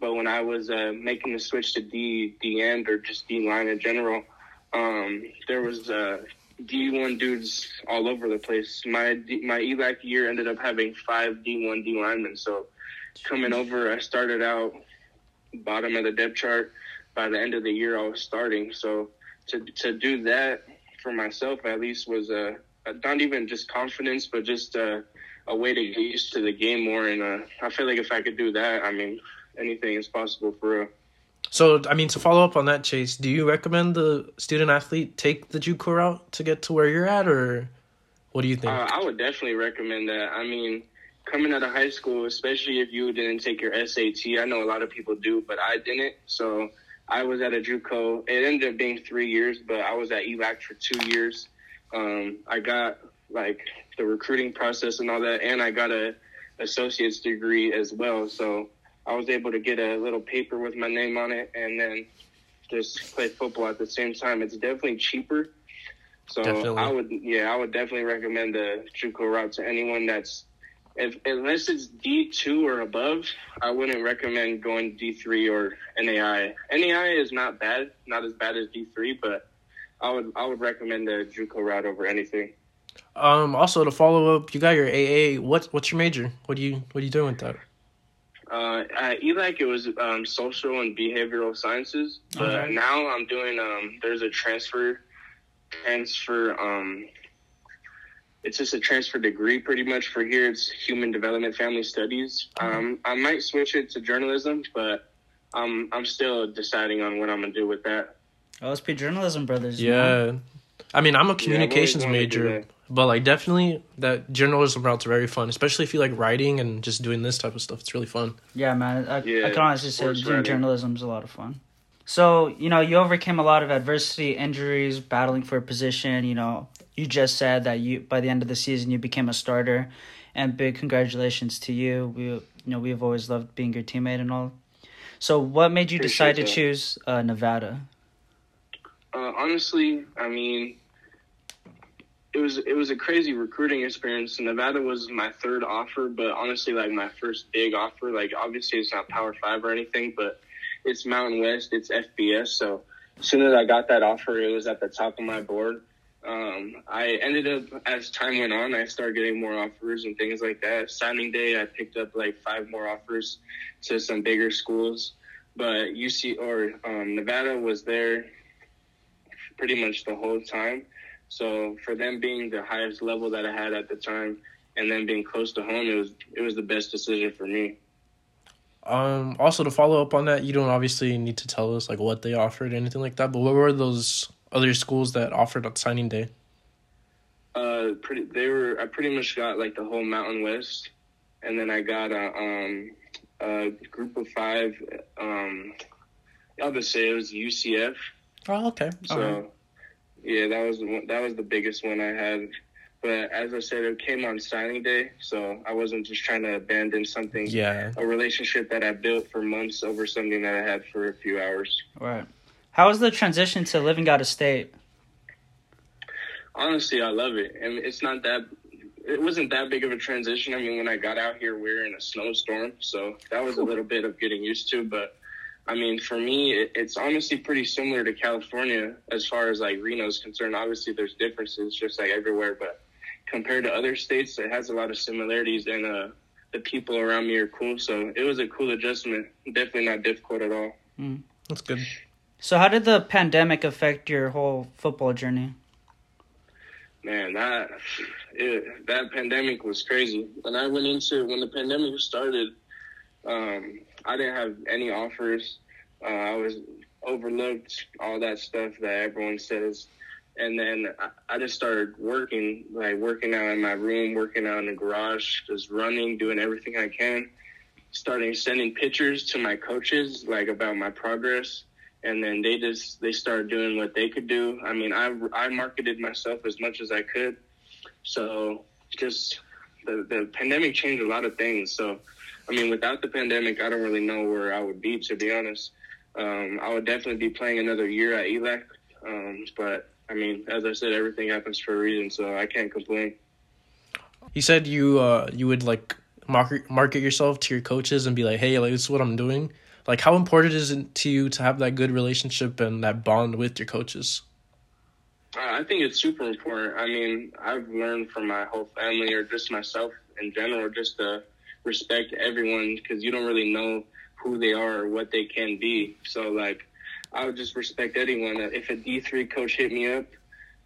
But when I was uh, making the switch to D D end or just D line in general, um, there was uh, D one dudes all over the place. My D, my ELAC year ended up having five D one D linemen. So coming over, I started out bottom of the depth chart. By the end of the year, I was starting. So to to do that for myself at least was a not even just confidence, but just uh, a way to get used to the game more. And uh, I feel like if I could do that, I mean, anything is possible for real. So, I mean, to follow up on that, Chace, do you recommend the student athlete take the JUCO route to get to where you're at, or what do you think? Uh, I would definitely recommend that. I mean, coming out of high school, especially if you didn't take your SAT, I know a lot of people do, but I didn't. So I was at a JUCO. It ended up being three years, but I was at ELAC for two years. Um, I got like the recruiting process and all that, and I got a associate's degree as well. So I was able to get a little paper with my name on it, and then just play football at the same time. It's definitely cheaper. So Definitely. I would, yeah, I would definitely recommend the JUCO route to anyone that's, if unless it's D two or above, I wouldn't recommend going D three or NAI. NAI is not bad, not as bad as D three, but I would I would recommend the JUCO route over anything. Um, also to follow up, you got your AA. What what's your major? What do you what are you doing with that? Uh, at ELAC, it was um, social and behavioral sciences, but Okay. now I'm doing. Um, there's a transfer, transfer. Um, it's just a transfer degree, pretty much. For here, it's human development, family studies. Um, I might switch it to journalism, but um, I'm still deciding on what I'm gonna do with that. OSP journalism brothers. you know? Yeah, I mean, I'm a communications wanted to do major, but like definitely that journalism route's very fun, especially if you like writing and just doing this type of stuff. It's really fun. Yeah, man. I, Yeah, I can honestly say sports doing writing. journalism is a lot of fun. So, you know, you overcame a lot of adversity, injuries, battling for a position. You know, you just said that you by the end of the season you became a starter, and big congratulations to you. We, you know, we've always loved being your teammate and all. So, what made you decide Appreciate to that. choose uh, Nevada? Uh, honestly, I mean, it was it was a crazy recruiting experience. Nevada was my third offer, but honestly, like my first big offer. Like obviously, it's not Power Five or anything, but it's Mountain West, it's FBS. So as soon as I got that offer, it was at the top of my board. Um, I ended up as time went on, I started getting more offers and things like that. Signing day, I picked up like five more offers to some bigger schools, but UC or um, Nevada was there pretty much the whole time. So for them being the highest level that I had at the time, and then being close to home, it was it was the best decision for me. Um, also to follow up on that, you don't obviously need to tell us like what they offered or anything like that. But what were those other schools that offered on signing day? Uh, pretty they were I pretty much got like the whole Mountain West, and then I got a um a group of five. Um, I'll just say it was UCF. Oh, okay. So Alright. yeah, that was the one, that was the biggest one I had. But as I said, it came on signing day, so I wasn't just trying to abandon something. Yeah. a relationship that I built for months over something that I had for a few hours. Right. How was the transition to living out of state? Honestly, I love it, and it's not that. It wasn't that big of a transition. I mean, when I got out here, we were in a snowstorm, so that was a little bit of getting used to. But I mean, for me, it, it's honestly pretty similar to California as far as like Reno's concerned. Obviously, there's differences just like everywhere, but compared to other states, it has a lot of similarities, and uh, the people around me are cool. So it was a cool adjustment. Definitely not difficult at all. That's good. So, how did the pandemic affect your whole football journey? Man, that it, that pandemic was crazy. When I went into when the pandemic started, um, I didn't have any offers. Uh, I was overlooked, all that stuff that everyone says. And then I, I just started working, like working out in my room, working out in the garage, just running, doing everything I can. Starting sending pictures to my coaches, like about my progress and then they just they started doing what they could do. I mean, I I marketed myself as much as I could, so just the the pandemic changed a lot of things. So, I mean, without the pandemic, I don't really know where I would be to be honest. Um, I would definitely be playing another year at ELAC, um, but I mean, as I said, everything happens for a reason, so I can't complain. You said you uh you would like market market yourself to your coaches and be like, hey, like this is what I'm doing. Like, how important is it to you to have that good relationship and that bond with your coaches? Uh, I think it's super important. I mean, I've learned from my whole family or just myself in general just to respect everyone because you don't really know who they are or what they can be. So, like, I would just respect anyone. If a D3 coach hit me up,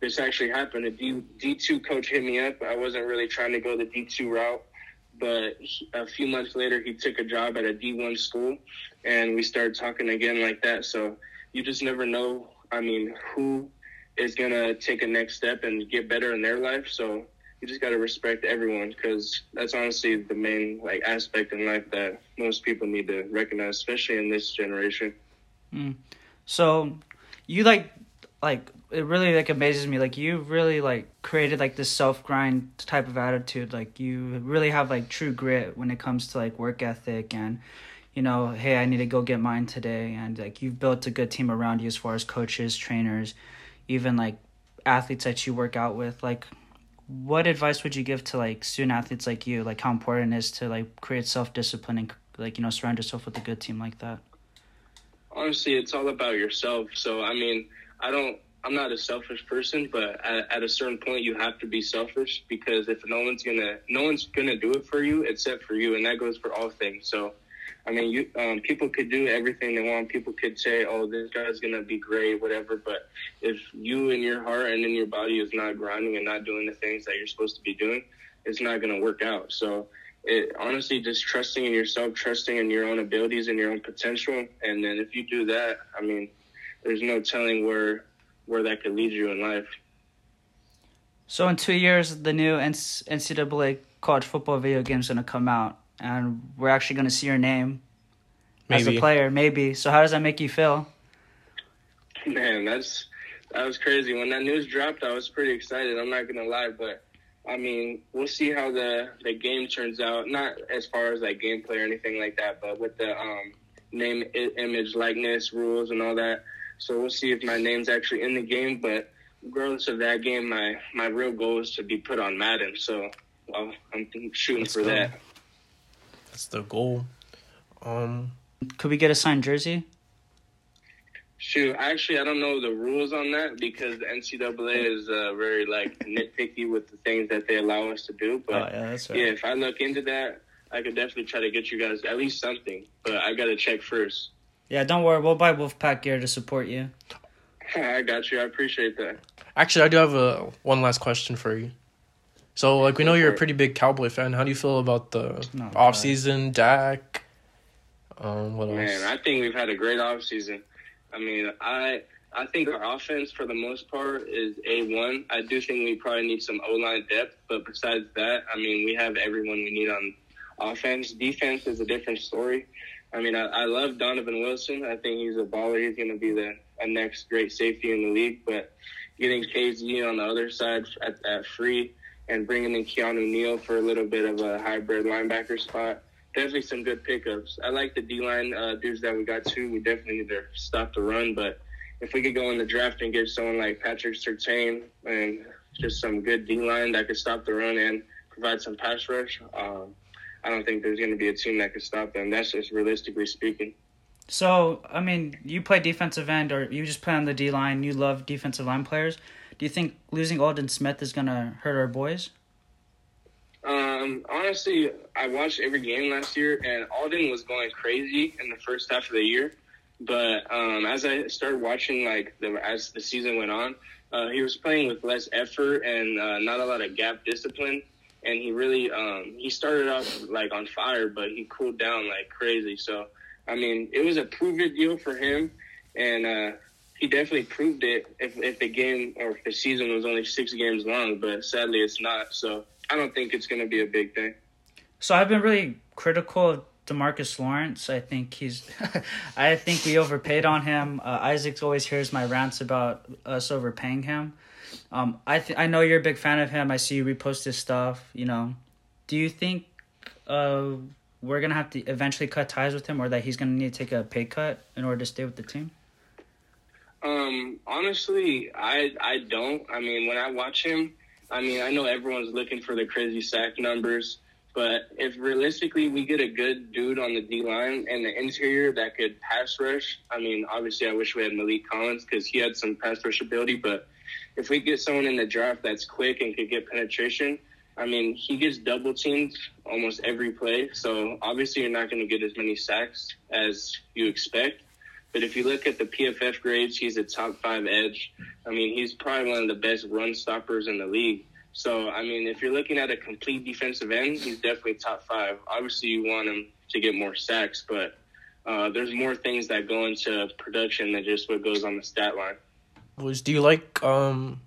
this actually happened. A D D two coach hit me up. I wasn't really trying to go the D two route, but a few months later, he took a job at a D one school, and we started talking again like that. So you just never know. I mean, who is gonna take a next step and get better in their life? So you just gotta respect everyone because that's honestly the main like aspect in life that most people need to recognize, especially in this generation. Mm. So you like like it really like amazes me like you really like created like this self grind type of attitude like you really have like true grit when it comes to like work ethic and you know hey i need to go get mine today. And like you've built a good team around you as far as coaches trainers even like athletes that you work out with. Like what advice would you give to like student athletes like you? Like how important it is to like create self discipline and like you know surround yourself with a good team like that? Honestly it's all about yourself. So i mean i don't i'm not a selfish person but at, at, a certain point you have to be selfish because if no one's gonna no one's gonna do it for you except for you. And that goes for all things. So i mean you um, people could do everything they want people could say oh this guy's gonna be great whatever but if you in your heart and in your body is not grinding and not doing the things that you're supposed to be doing it's not gonna work out so it, honestly just trusting in yourself, trusting in your own abilities and your own potential. And then if you do that, I mean, there's no telling where where that could lead you in life. So in two years, the new NCAA college football video game is to come out, and we're actually going to see your name maybe. as a player, maybe. So how does that make you feel? Man, that's that was crazy. When that news dropped, I was pretty excited. I'm not gonna lie, but I mean, we'll see how the the game turns out. Not as far as like gameplay or anything like that, but with the um, name, image, likeness rules and all that. So we'll see if my name's actually in the game. But regardless of that game, my my real goal is to be put on Madden. So well, I'm shooting Let's for go. that. That's the goal. Um, could we get a signed jersey? Shoot, actually, I don't know the rules on that because the NCAA is uh, very like nitpicky with the things that they allow us to do. But oh, yeah, right. yeah, if I look into that, I could definitely try to get you guys at least something. But I got to check first. Yeah, don't worry. We'll buy Wolf Pack gear to support you. [LAUGHS] I got you. I appreciate that. Actually, I do have a one last question for you. So, like, we know you're a pretty big Cowboy fan. How do you feel about the no, off season, Dak? Um, what else? Man, I think we've had a great off season. I mean, I I think our offense for the most part is a one. I do think we probably need some O line depth, but besides that, I mean, we have everyone we need on offense. Defense is a different story. I mean, I, I love Donovan Wilson. I think he's a baller. He's going to be the a next great safety in the league. But getting KZ on the other side at, at free and bringing in Keanu Neal for a little bit of a hybrid linebacker spot definitely some good pickups. I like the D line uh, dudes that we got too. We definitely need to stop the run, but if we could go in the draft and get someone like Patrick Surtain and just some good D line that could stop the run and provide some pass rush, um, I don't think there's going to be a team that could stop them. That's just realistically speaking. So, I mean, you play defensive end or you just play on the D line. You love defensive line players. Do you think losing Aldon Smith is to hurt our boys? Um, honestly, I watched every game last year, and Alden was going crazy in the first half of the year. But um, as I started watching, like the as the season went on, uh, he was playing with less effort and uh, not a lot of gap discipline. And he really um, he started off like on fire, but he cooled down like crazy. So I mean, it was a prove it deal for him, and uh, he definitely proved it. If if the game or if the season was only six games long, but sadly it's not. So I don't think it's going to be a big thing. So I've been really critical of Demarcus Lawrence. I think he's, [LAUGHS] I think we overpaid on him. Uh, Isaac always hears my rants about us overpaying him. Um, I th- I know you're a big fan of him. I see you repost his stuff. You know, do you think uh, we're gonna have to eventually cut ties with him, or that he's gonna need to take a pay cut in order to stay with the team? Um, honestly, I I don't. I mean, when I watch him, I mean, I know everyone's looking for the crazy sack numbers, but if realistically we get a good dude on the D line and the interior that could pass rush, I mean, obviously I wish we had Maliek Collins because he had some pass rush ability, but if we get someone in the draft that's quick and could get penetration, I mean, he gets double teamed almost every play. So obviously you're not going to get as many sacks as you expect. But if you look at the PFF grades, he's a top five edge. I mean, he's probably one of the best run stoppers in the league. So, I mean, if you're looking at a complete defensive end, he's definitely top five. Obviously, you want him to get more sacks, but uh, there's more things that go into production than just what goes on the stat line. Was do you like um,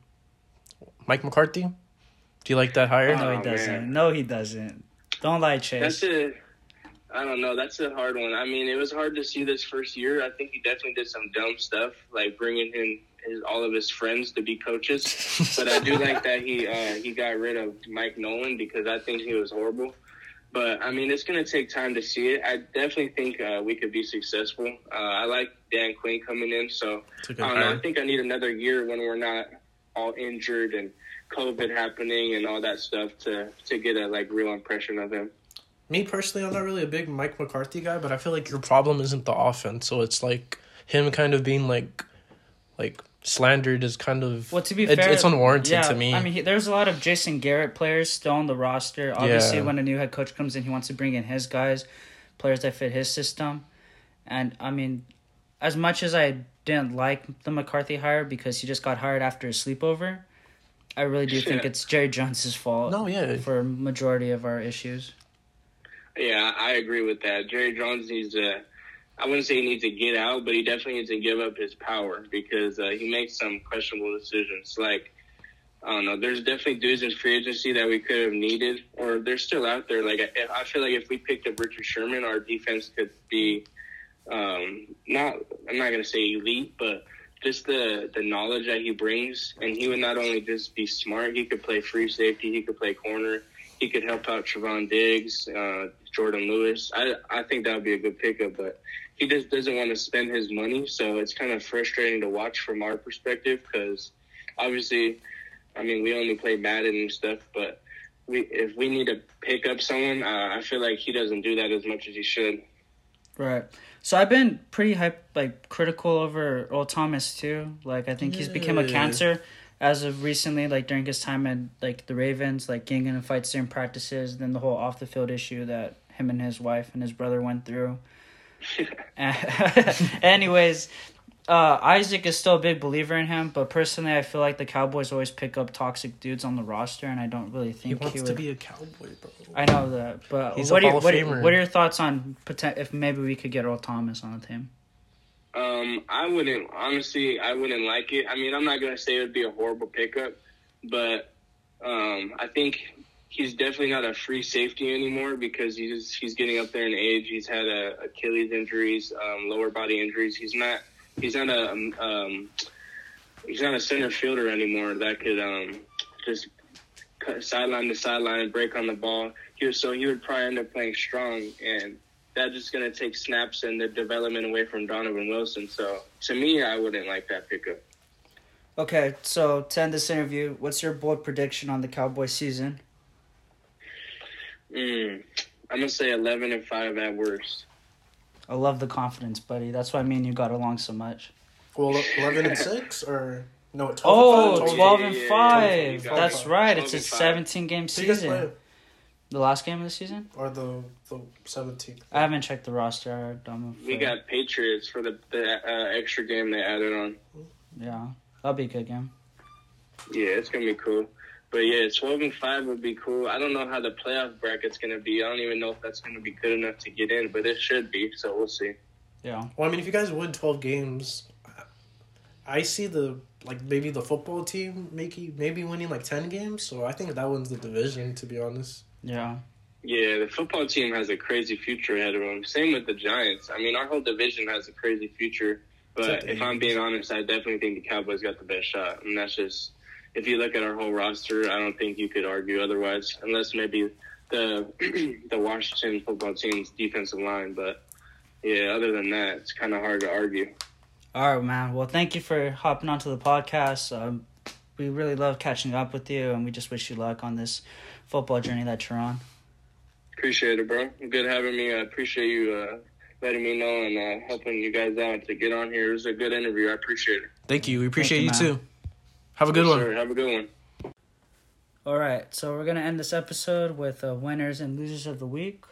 Mike McCarthy? Do you like that hire? No, Oh, he doesn't. man. No, he doesn't. Don't lie, Chace. That's a, I don't know. That's a hard one. I mean, it was hard to see this first year. I think he definitely did some dumb stuff, like bringing in his, all of his friends to be coaches. [LAUGHS] but I do like that he uh, he got rid of Mike Nolan because I think he was horrible. But I mean, it's going to take time to see it. I definitely think uh, we could be successful. Uh, I like Dan Quinn coming in, so It's a good I don't know. I think I need another year when we're not all injured and COVID happening and all that stuff to to get a like real impression of him. Me personally, I'm not really a big Mike McCarthy guy, but I feel like your problem isn't the offense. So it's like him kind of being like, like slandered is kind of Well, to be it's, fair, it's unwarranted yeah, to me. I mean, he, there's a lot of Jason Garrett players still on the roster. Obviously, Yeah. when a new head coach comes in, he wants to bring in his guys, players that fit his system. And I mean, as much as I didn't like the McCarthy hire because he just got hired after a sleepover, I really do think it's Jerry Jones's fault. No, yeah. for majority of our issues. Yeah, I agree with that. Jerry Jones needs to. I wouldn't say he needs to get out, but he definitely needs to give up his power because uh, he makes some questionable decisions. Like, I don't know, there's definitely dudes in free agency that we could have needed, or they're still out there. Like, I, I feel like if we picked up Richard Sherman, our defense could be um, not. I'm not gonna say elite, but just the the knowledge that he brings, and he would not only just be smart, he could play free safety, he could play corner, he could help out Trevon Diggs, uh, Jourdan Lewis. I I think that would be a good pickup, but he just doesn't want to spend his money, so it's kind of frustrating to watch from our perspective because obviously, I mean, we only play Madden and stuff, but we if we need to pick up someone, uh, I feel like he doesn't do that as much as he should. Right. So I've been pretty hype, like critical over Earl Thomas too. Like I think he's become a cancer as of recently. Like during his time at like the Ravens, like getting in fights during practices, then the whole off the field issue that him and his wife and his brother went through. [LAUGHS] [LAUGHS] Anyways, uh, Isaac is still a big believer in him, but personally, I feel like the Cowboys always pick up toxic dudes on the roster, and I don't really think he, wants would. to be a cowboy, bro. I know that, but He's a what, are, Hall of what, are, what are your thoughts on poten- if maybe we could get Earl Thomas on the team? Um, I wouldn't honestly. I wouldn't like it. I mean, I'm not gonna say it would be a horrible pickup, but um, I think he's definitely not a free safety anymore because he's he's getting up there in age. He's had a Achilles injuries, um, lower body injuries. He's not he's not a um, um, he's not a center fielder anymore that could um, just sideline to sideline and break on the ball. He was, so he would probably end up playing strong and that's just going to take snaps and the development away from Donovan Wilson. So to me, I wouldn't like that pickup. Okay, so to end this interview, what's your bold prediction on the Cowboys season? Mm, I'm gonna say 11 and five at worst. I love the confidence, buddy. That's why me and you got along so much. Well, eleven and six or no? 12 Oh, and five? 12 yeah, and yeah, yeah, 5. yeah, yeah. That's right. It's a 17 game So you guys play season. The last game of the season? or the the seventeenth? I haven't checked the roster. I'm We got Patriots for the, the uh, extra game they added on. Yeah, that'll be a good game. Yeah, it's gonna be cool. But yeah, 12 and five would be cool. I don't know how the playoff bracket's gonna be. I don't even know if that's gonna be good enough to get in, but it should be. So we'll see. Yeah. Well, I mean, if you guys win twelve games, I see the like maybe the football team maybe maybe winning like ten games. So I think that wins the division. To be honest, Yeah. Yeah, the football team has a crazy future ahead of them. Same with the Giants. I mean, our whole division has a crazy future. But if I'm being honest, I definitely think the Cowboys got the best shot. And that's just, if you look at our whole roster, I don't think you could argue otherwise, unless maybe the [CLEARS THROAT] the Washington football team's defensive line. But yeah, other than that, it's kind of hard to argue. All right, man. Well, thank you for hopping onto the podcast. Um, we really love catching up with you, and we just wish you luck on this football journey that you're on. Appreciate it, bro. Good having me. I appreciate you uh, letting me know and uh, helping you guys out to get on here. It was a good interview. I appreciate it. thank you. We appreciate you, you, too. Have a good Yes, one. sir. Have a good one. All right, so we're gonna end this episode with uh, winners and losers of the week.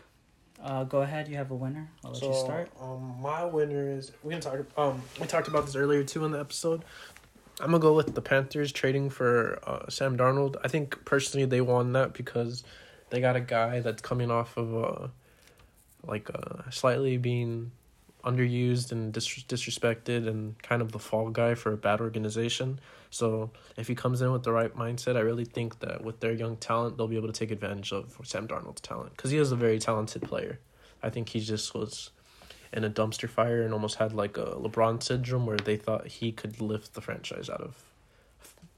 Uh, go ahead. You have a winner. I'll let so, you start. Um, my winner is we can talk. Um, we talked about this earlier too in the episode. I'm gonna go with the Panthers trading for uh, Sam Darnold. I think personally they won that because they got a guy that's coming off of uh, like uh, slightly being underused and dis- disrespected and kind of the fall guy for a bad organization. So if he comes in with the right mindset, I really think that with their young talent, they'll be able to take advantage of Sam Darnold's talent because he is a very talented player. I think he just was in a dumpster fire and almost had like a LeBron syndrome where they thought he could lift the franchise out of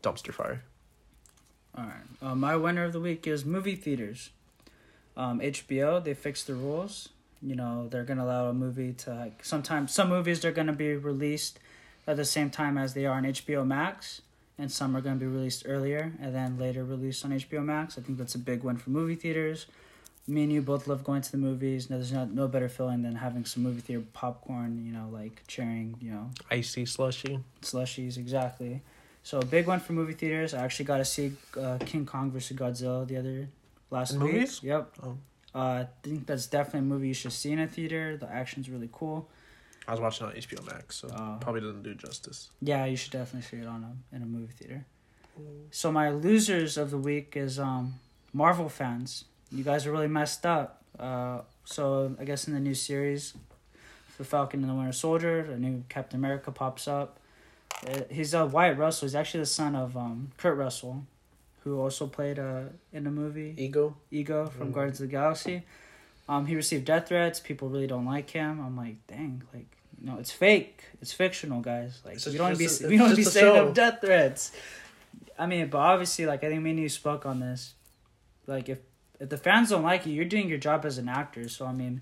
dumpster fire. All right. Uh, my winner of the week is movie theaters. Um, HBO they fixed the rules. You know they're gonna allow a movie to like sometimes some movies they're gonna be released at the same time as they are on HBO Max, and some are gonna be released earlier and then later released on HBO Max. I think that's a big win for movie theaters. Me and you both love going to the movies. No, there's not no better feeling than having some movie theater popcorn. You know, like cheering. You know, Icy slushy. slushies exactly. So a big one for movie theaters. I actually got to see uh, King Kong versus Godzilla the other last In week. movies? Yep. Oh. Uh, I think that's definitely a movie you should see in a theater. The action's really cool. I was watching on HBO Max, so Oh. probably doesn't do justice. Yeah, you should definitely see it on a in a movie theater. So my losers of the week is um Marvel fans. You guys are really messed up. Uh, so I guess in the new series, the Falcon and the Winter Soldier, a new Captain America pops up. Uh, he's a uh, Wyatt Russell. He's actually the son of um Kurt Russell, who also played uh in the movie Ego. Ego from Mhm. Guardians of the Galaxy. Um, he received death threats. People really don't like him. I'm like, dang, like no, it's fake. It's fictional, guys. Like we don't be just- we don't be saying them death threats. I mean, but obviously, like I think me and you spoke on this. Like if if the fans don't like you, you're doing your job as an actor. So I mean,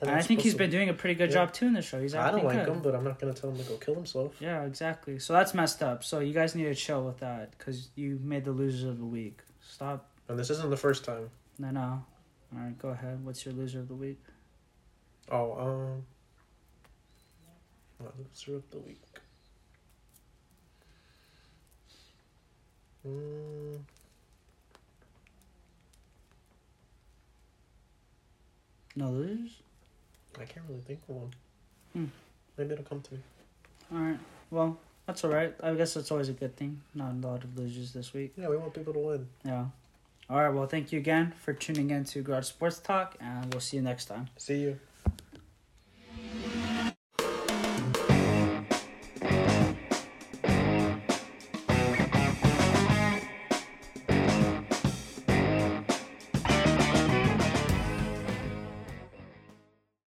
and I think he's been doing a pretty good Yeah. job too in the show. He's I don't like good. him, but I'm not gonna tell him to go kill himself. Yeah, exactly. So that's messed up. So you guys need to chill with that because you made the losers of the week. Stop. And this isn't the first time. No, no. All right, go ahead. What's your loser of the week? Oh, um, what loser of the week? Mm, No losers. I can't really think of one. Hmm. Maybe it'll come to me. All right. Well, that's all right. I guess that's always a good thing. Not a lot of losers this week. Yeah, we want people to win. Yeah. All right. Well, thank you again for tuning in to Garage Sports Talk, and we'll see you next time. See you.